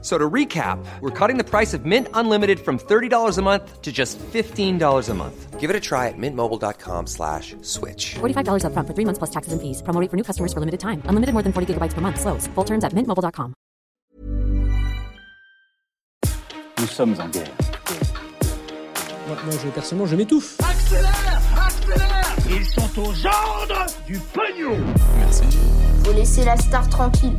So to recap, we're cutting the price of Mint Unlimited from $30 a month to just $15 a month. Give it a try at mintmobile.com slash switch. $45 upfront for three months plus taxes and fees. Promo rate for new customers for limited time. Unlimited more than 40 gigabytes per month. Slows. Full terms at mintmobile.com. Nous sommes en guerre. Moi, moi, je, personnellement, je m'étouffe. Accélère Accélère Ils sont aux ordres du pognon Laisser la star tranquille.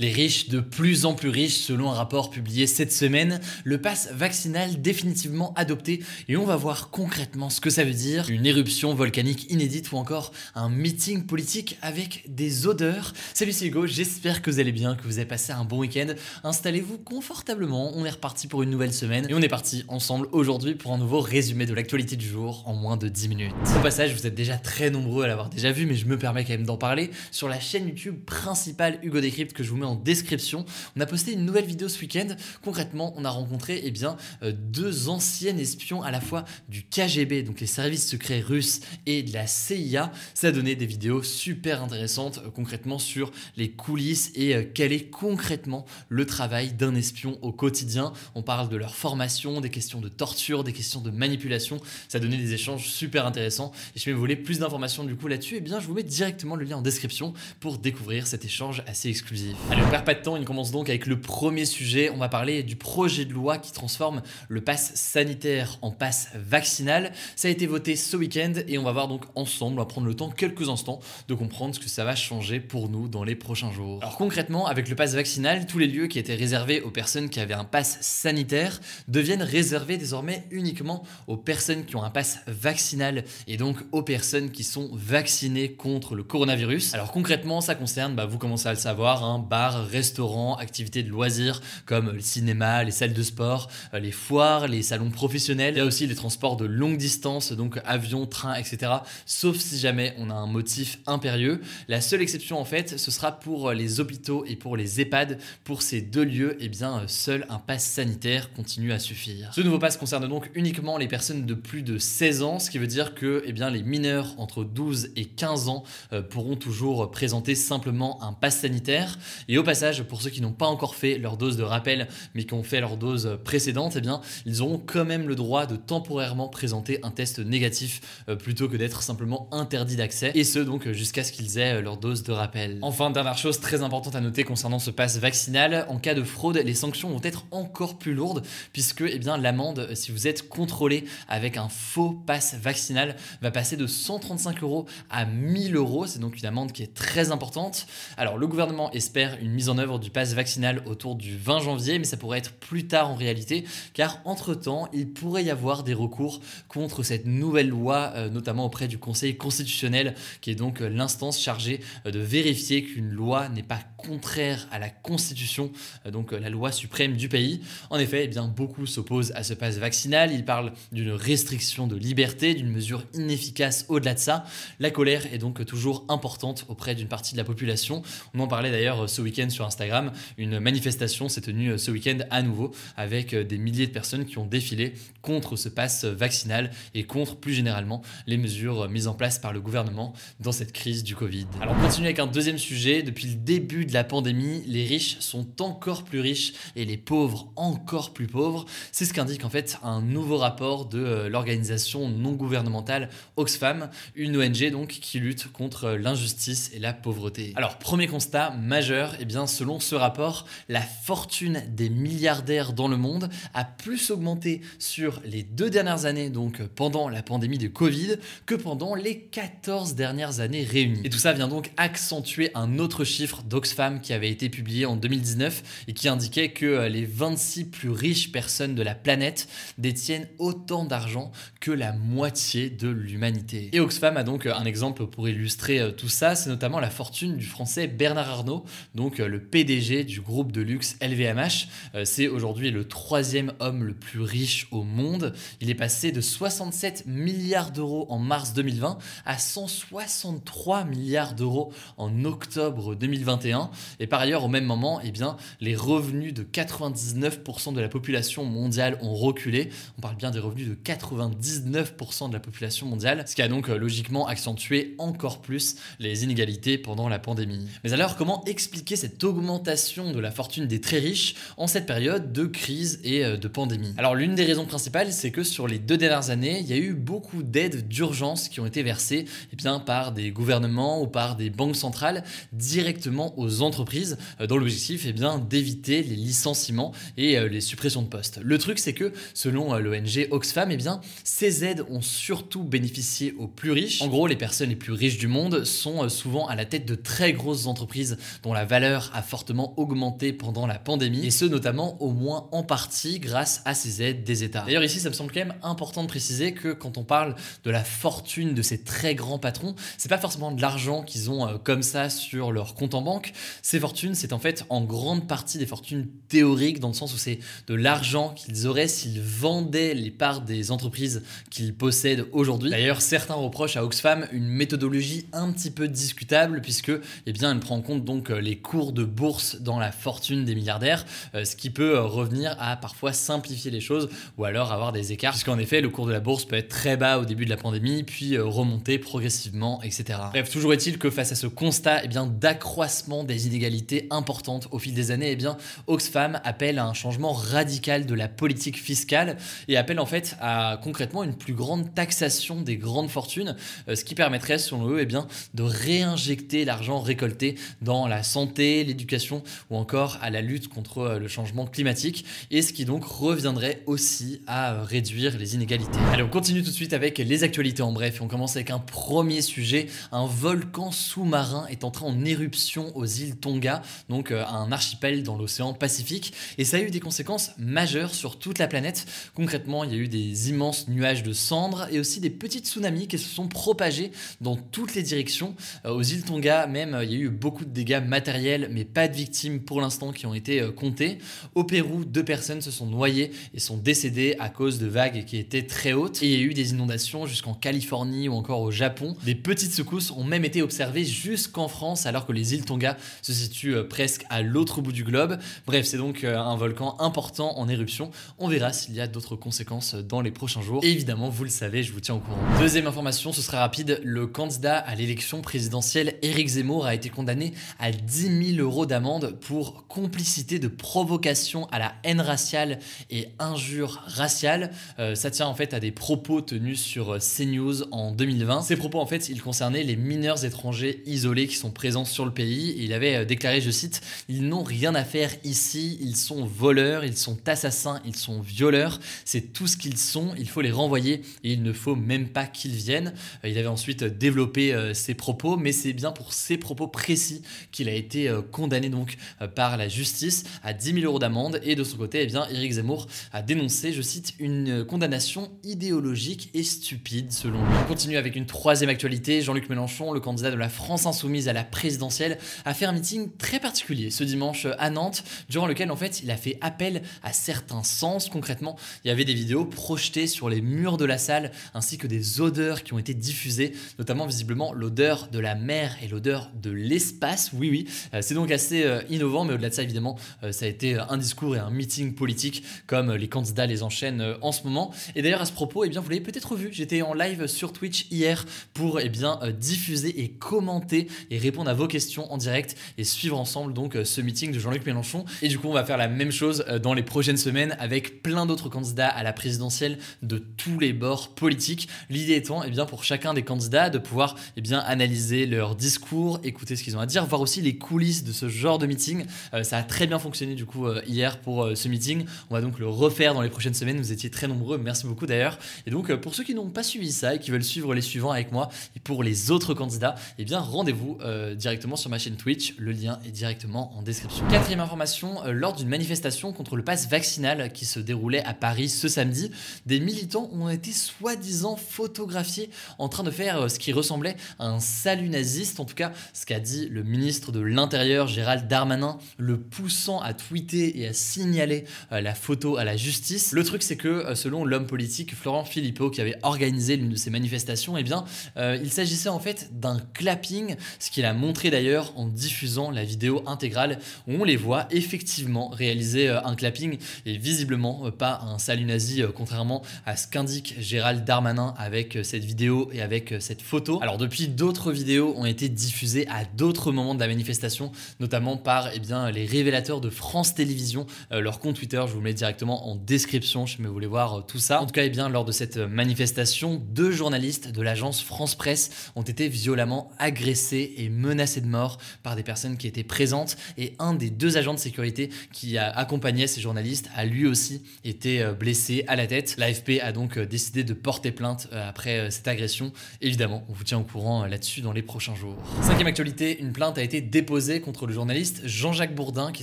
Les riches de plus en plus riches selon un rapport publié cette semaine, le pass vaccinal définitivement adopté. Et on va voir concrètement ce que ça veut dire, une éruption volcanique inédite ou encore un meeting politique avec des odeurs. Salut c'est Hugo, j'espère que vous allez bien, que vous avez passé un bon week-end. Installez-vous confortablement, on est reparti pour une nouvelle semaine. Et on est parti ensemble aujourd'hui pour un nouveau résumé de l'actualité du jour en moins de 10 minutes. Au passage, vous êtes déjà très nombreux à l'avoir déjà vu mais je me permets quand même d'en parler. Sur la chaîne YouTube principale Hugo Décrypte que je vous mets en description. On a posté une nouvelle vidéo ce week-end. Concrètement, on a rencontré eh bien, euh, deux anciens espions à la fois du KGB, donc les services secrets russes, et de la CIA. Ça a donné des vidéos super intéressantes euh, concrètement sur les coulisses et euh, quel est concrètement le travail d'un espion au quotidien. On parle de leur formation, des questions de torture, des questions de manipulation. Ça a donné des échanges super intéressants. Et si vous voulez plus d'informations du coup là-dessus, eh bien, je vous mets directement le lien en description pour découvrir cet échange assez exclusif. Allez, on perd pas de temps, il commence donc avec le premier sujet. On va parler du projet de loi qui transforme le pass sanitaire en pass vaccinal. Ça a été voté ce week-end et on va voir donc ensemble, on va prendre le temps, quelques instants, de comprendre ce que ça va changer pour nous dans les prochains jours. Alors concrètement, avec le pass vaccinal, tous les lieux qui étaient réservés aux personnes qui avaient un pass sanitaire deviennent réservés désormais uniquement aux personnes qui ont un pass vaccinal et donc aux personnes qui sont vaccinées contre le coronavirus. Alors concrètement, ça concerne, bah, vous commencez à le savoir, un bar, restaurants, activités de loisirs comme le cinéma, les salles de sport, euh, les foires, les salons professionnels. Il y a aussi les transports de longue distance, donc avions, trains, etc. Sauf si jamais on a un motif impérieux. La seule exception en fait, ce sera pour les hôpitaux et pour les EHPAD. Pour ces deux lieux, eh bien, seul un pass sanitaire continue à suffire. Ce nouveau pass concerne donc uniquement les personnes de plus de 16 ans, ce qui veut dire que eh bien, les mineurs entre 12 et 15 ans euh, pourront toujours présenter simplement un pass sanitaire. Et au passage, pour ceux qui n'ont pas encore fait leur dose de rappel, mais qui ont fait leur dose précédente, eh bien, ils auront quand même le droit de temporairement présenter un test négatif euh, plutôt que d'être simplement interdit d'accès, et ce donc jusqu'à ce qu'ils aient leur dose de rappel. Enfin, dernière chose très importante à noter concernant ce pass vaccinal, en cas de fraude, les sanctions vont être encore plus lourdes, puisque eh bien, l'amende, si vous êtes contrôlé avec un faux pass vaccinal, va passer de 135 euros à 1000 euros. C'est donc une amende qui est très importante. Alors, le gouvernement espère une mise en œuvre du pass vaccinal autour du 20 janvier, mais ça pourrait être plus tard en réalité, car entre-temps, il pourrait y avoir des recours contre cette nouvelle loi, euh, notamment auprès du Conseil constitutionnel, qui est donc euh, l'instance chargée euh, de vérifier qu'une loi n'est pas contraire à la Constitution, donc la loi suprême du pays. En effet, eh bien, beaucoup s'opposent à ce pass vaccinal, ils parlent d'une restriction de liberté, d'une mesure inefficace au-delà de ça. La colère est donc toujours importante auprès d'une partie de la population. On en parlait d'ailleurs ce sur Instagram. Une manifestation s'est tenue ce week-end à nouveau avec des milliers de personnes qui ont défilé contre ce pass vaccinal et contre plus généralement les mesures mises en place par le gouvernement dans cette crise du Covid. Alors on continue avec un deuxième sujet. Depuis le début de la pandémie, les riches sont encore plus riches et les pauvres encore plus pauvres. C'est ce qu'indique en fait un nouveau rapport de euh, l'organisation non gouvernementale Oxfam, une ONG donc qui lutte contre l'injustice et la pauvreté. Alors premier constat majeur, eh bien selon ce rapport, la fortune des milliardaires dans le monde a plus augmenté sur les deux dernières années, donc pendant la pandémie de Covid, que pendant les 14 dernières années réunies. Et tout ça vient donc accentuer un autre chiffre d'Oxfam qui avait été publié en 2019 et qui indiquait que les 26 plus riches personnes de la planète détiennent autant d'argent que la moitié de l'humanité. Et Oxfam a donc un exemple pour illustrer tout ça, c'est notamment la fortune du français Bernard Arnault, donc donc euh, le PDG du groupe de luxe LVMH. Euh, c'est aujourd'hui le troisième homme le plus riche au monde. Il est passé de 67 milliards d'euros en mars 2020 à 163 milliards d'euros en octobre 2021. Et par ailleurs, au même moment, eh bien, les revenus de 99% de la population mondiale ont reculé. On parle bien des revenus de 99% de la population mondiale, ce qui a donc euh, logiquement accentué encore plus les inégalités pendant la pandémie. Mais alors, comment expliquer cette augmentation de la fortune des très riches en cette période de crise et euh, de pandémie Alors, l'une des raisons principales, c'est que sur les deux dernières années, il y a eu beaucoup d'aides d'urgence qui ont été versées eh bien, par des gouvernements ou par des banques centrales directement aux entreprises, euh, dans l'objectif eh d'éviter les licenciements et euh, les suppressions de postes. Le truc, c'est que selon l'ONG Oxfam, eh bien, ces aides ont surtout bénéficié aux plus riches. En gros, les personnes les plus riches du monde sont souvent à la tête de très grosses entreprises dont la valeur a fortement augmenté pendant la pandémie, et ce notamment au moins en partie grâce à ces aides des États. D'ailleurs ici, ça me semble quand même important de préciser que quand on parle de la fortune de ces très grands patrons, c'est pas forcément de l'argent qu'ils ont euh, comme ça sur leur compte en banque. Ces fortunes, c'est en fait en grande partie des fortunes théoriques dans le sens où c'est de l'argent qu'ils auraient s'ils vendaient les parts des entreprises qu'ils possèdent aujourd'hui. D'ailleurs, certains reprochent à Oxfam une méthodologie un petit peu discutable puisque eh bien, elle prend en compte donc euh, les de bourse dans la fortune des milliardaires, euh, ce qui peut euh, revenir à parfois simplifier les choses ou alors avoir des écarts, puisqu'en effet, le cours de la bourse peut être très bas au début de la pandémie, puis remonter progressivement, etc. Bref, toujours est-il que face à ce constat eh d'accroissement des inégalités importantes au fil des années, eh bien, Oxfam appelle à un changement radical de la politique fiscale et appelle en fait à concrètement une plus grande taxation des grandes fortunes, ce qui permettrait, selon eux, eh bien, de réinjecter l'argent récolté dans la santé, l'éducation ou encore à la lutte contre euh, le changement climatique et ce qui donc reviendrait aussi à euh, réduire les inégalités. Allez, on continue tout de suite avec les actualités en bref on commence avec un premier sujet. Un volcan sous-marin est entré en éruption aux îles Tonga, donc euh, un archipel dans l'océan Pacifique et ça a eu des conséquences majeures sur toute la planète. Concrètement, il y a eu des immenses nuages de cendres et aussi des petites tsunamis qui se sont propagés dans toutes les directions. Aux îles Tonga même, il y a eu beaucoup de dégâts matériels, mais pas de victimes pour l'instant qui ont été euh, comptées. Au Pérou, deux personnes se sont noyées et sont décédées à cause de vagues qui étaient très hautes. Et il y a eu des inondations jusqu'en Californie ou encore au Japon. Des petites secousses ont même été observées jusqu'en France, alors que les îles Tonga se situent euh, presque à l'autre bout du globe. Bref, c'est donc euh, un volcan important en éruption. On verra s'il y a d'autres conséquences dans les prochains jours. Évidemment, vous le savez, je vous tiens au courant. Deuxième information, ce sera rapide. Le candidat à l'élection présidentielle, Éric Zemmour, a été condamné à 10 000 euros d'amende pour complicité de provocation à la haine raciale et injure raciale. Euh, ça tient en fait à des propos tenus sur euh, CNews en 2020. Ces propos en fait, ils concernaient les mineurs étrangers isolés qui sont présents sur le pays. il avait euh, déclaré, je cite, Ils n'ont rien à faire ici, ils sont voleurs, ils sont assassins, ils sont violeurs, c'est tout ce qu'ils sont, il faut les renvoyer et il ne faut même pas qu'ils viennent. il avait ensuite développé ses propos, mais c'est bien pour ces propos précis qu'il a été euh, condamné donc euh, par la justice à 10 000 euros d'amende. Et de son côté, eh bien, Éric Zemmour a dénoncé, je cite, une condamnation idéologique et stupide selon lui. On continue avec une troisième actualité. Jean-Luc Mélenchon, le candidat de la France insoumise à la présidentielle, a fait un meeting très particulier ce dimanche à Nantes, durant lequel en fait il a fait appel à certains sens. Concrètement, il y avait des vidéos projetées sur les murs de la salle ainsi que des odeurs qui ont été diffusées, notamment visiblement l'odeur de la mer et l'odeur de l'espace. Oui, oui, euh, c'est donc assez euh, innovant, mais au-delà de ça, évidemment, euh, ça a été un discours et un meeting politique comme les candidats les enchaînent en ce moment. Et d'ailleurs, à ce propos, eh bien, vous l'avez peut-être vu, j'étais en live sur Twitch hier pour eh bien, diffuser et commenter et répondre à vos questions en direct et suivre ensemble donc ce meeting de Jean-Luc Mélenchon. Et du coup, on va faire la même chose dans les prochaines semaines avec plein d'autres candidats à la présidentielle de tous les bords politiques. L'idée étant, eh bien, pour chacun des candidats de pouvoir eh bien, analyser leur discours, écouter ce qu'ils ont à dire, voir aussi les coulisses de ce genre de meeting. Euh, ça a très bien fonctionné du coup euh, hier pour euh, ce meeting. On va donc le refaire dans les prochaines semaines. Vous étiez très nombreux, merci beaucoup d'ailleurs. Et donc pour ceux qui n'ont pas suivi ça et qui veulent suivre les suivants avec moi et pour les autres candidats, eh bien rendez-vous directement sur ma chaîne Twitch. Le lien est directement en description. Quatrième information, lors d'une manifestation contre le pass vaccinal qui se déroulait à Paris ce samedi, des militants ont été soi-disant photographiés en train de faire ce qui ressemblait à un salut naziste, en tout cas ce qu'a dit le ministre de l'Intérieur Gérald Darmanin, le poussant à tweeter et à signaler euh, la photo à la justice. Le truc, c'est que euh, selon l'homme politique Florent Philippot, qui avait organisé l'une de ces manifestations, eh bien, euh, il s'agissait en fait d'un clapping, ce qu'il a montré d'ailleurs en diffusant la vidéo intégrale où on les voit effectivement réaliser un clapping et visiblement pas un salut nazi, contrairement à ce qu'indique Gérald Darmanin avec cette vidéo et avec cette photo. Alors depuis, d'autres vidéos ont été diffusées à d'autres moments de la manifestation, notamment par eh bien, les révélateurs de France Télévisions, leur compte Twitter, je vous le mets directement en description si vous voulez voir euh, tout ça. En tout cas, eh bien, lors de cette manifestation, deux journalistes de l'agence France Presse ont été violemment agressés et menacés de mort par des personnes qui étaient présentes et un des deux agents de sécurité qui a accompagné ces journalistes a lui aussi été euh, blessé à la tête. L'AFP a donc euh, décidé de porter plainte après cette agression. Évidemment, on vous tient au courant là-dessus dans les prochains jours. Cinquième actualité, une plainte a été déposée contre le journaliste Jean-Jacques Bourdin qui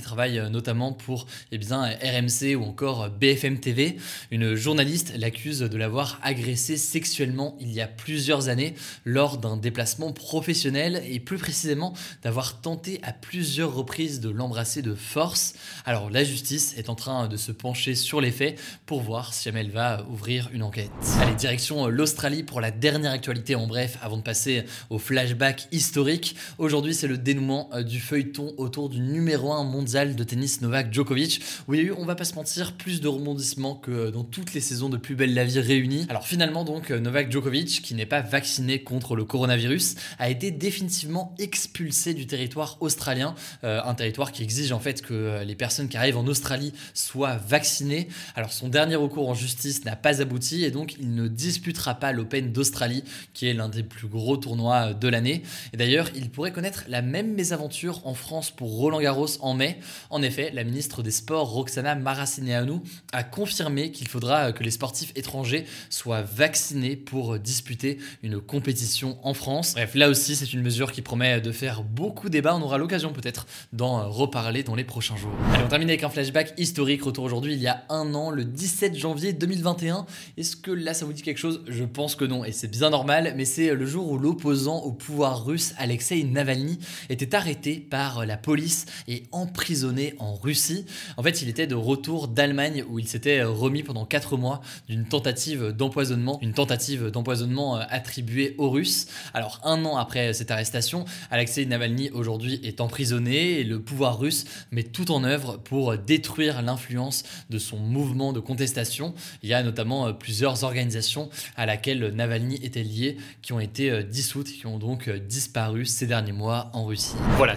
travaille notamment pour eh bien, RMC ou encore BFM TV. Une journaliste l'accuse de l'avoir agressé sexuellement il y a plusieurs années lors d'un déplacement professionnel et plus précisément d'avoir tenté à plusieurs reprises de l'embrasser de force. Alors la justice est en train de se pencher sur les faits pour voir si jamais elle va ouvrir une enquête. Allez, direction l'Australie pour la dernière actualité en bref avant de passer au flashback historique. Aujourd'hui, c'est le dénouement du feuilleton autour du numéro 1 mondial de tennis Novak Djokovic où il y a eu, on va pas se mentir, plus de rebondissements que dans toutes les saisons de Plus belle la vie réunies. Alors finalement donc Novak Djokovic, qui n'est pas vacciné contre le coronavirus, a été définitivement expulsé du territoire australien, euh, un territoire qui exige en fait que euh, les personnes qui arrivent en Australie soient vaccinées. Alors son dernier recours en justice n'a pas abouti et donc il ne disputera pas l'Open d'Australie, qui est l'un des plus gros tournois de l'année. Et d'ailleurs, il pourrait connaître la même mésaventure en France pour Roland Garros en mai. En effet, la ministre des Sports, Roxana Maracineanu, a confirmé qu'il faudra que les sportifs étrangers soient vaccinés pour disputer une compétition en France. Bref, là aussi, c'est une mesure qui promet de faire beaucoup débat. On aura l'occasion peut-être d'en reparler dans les prochains jours. Allez, on termine avec un flashback historique. Retour aujourd'hui, il y a un an, le 17 janvier 2021. Est-ce que là, ça vous dit quelque chose? Je pense que non, et c'est bien normal, mais c'est le jour où l'opposant au pouvoir russe, Alexei Navalny, était arrêté par la police et emprisonné en Russie. En fait, il était de retour d'Allemagne où il s'était remis pendant 4 mois d'une tentative d'empoisonnement, une tentative d'empoisonnement euh, attribuée aux Russes. Alors un an après cette arrestation, Alexei Navalny aujourd'hui est emprisonné et le pouvoir russe met tout en œuvre pour détruire l'influence de son mouvement de contestation. Il y a notamment euh, plusieurs organisations à laquelle Navalny était lié qui ont été euh, dissoutes, qui ont donc disparu ces derniers mois en Russie. Voilà,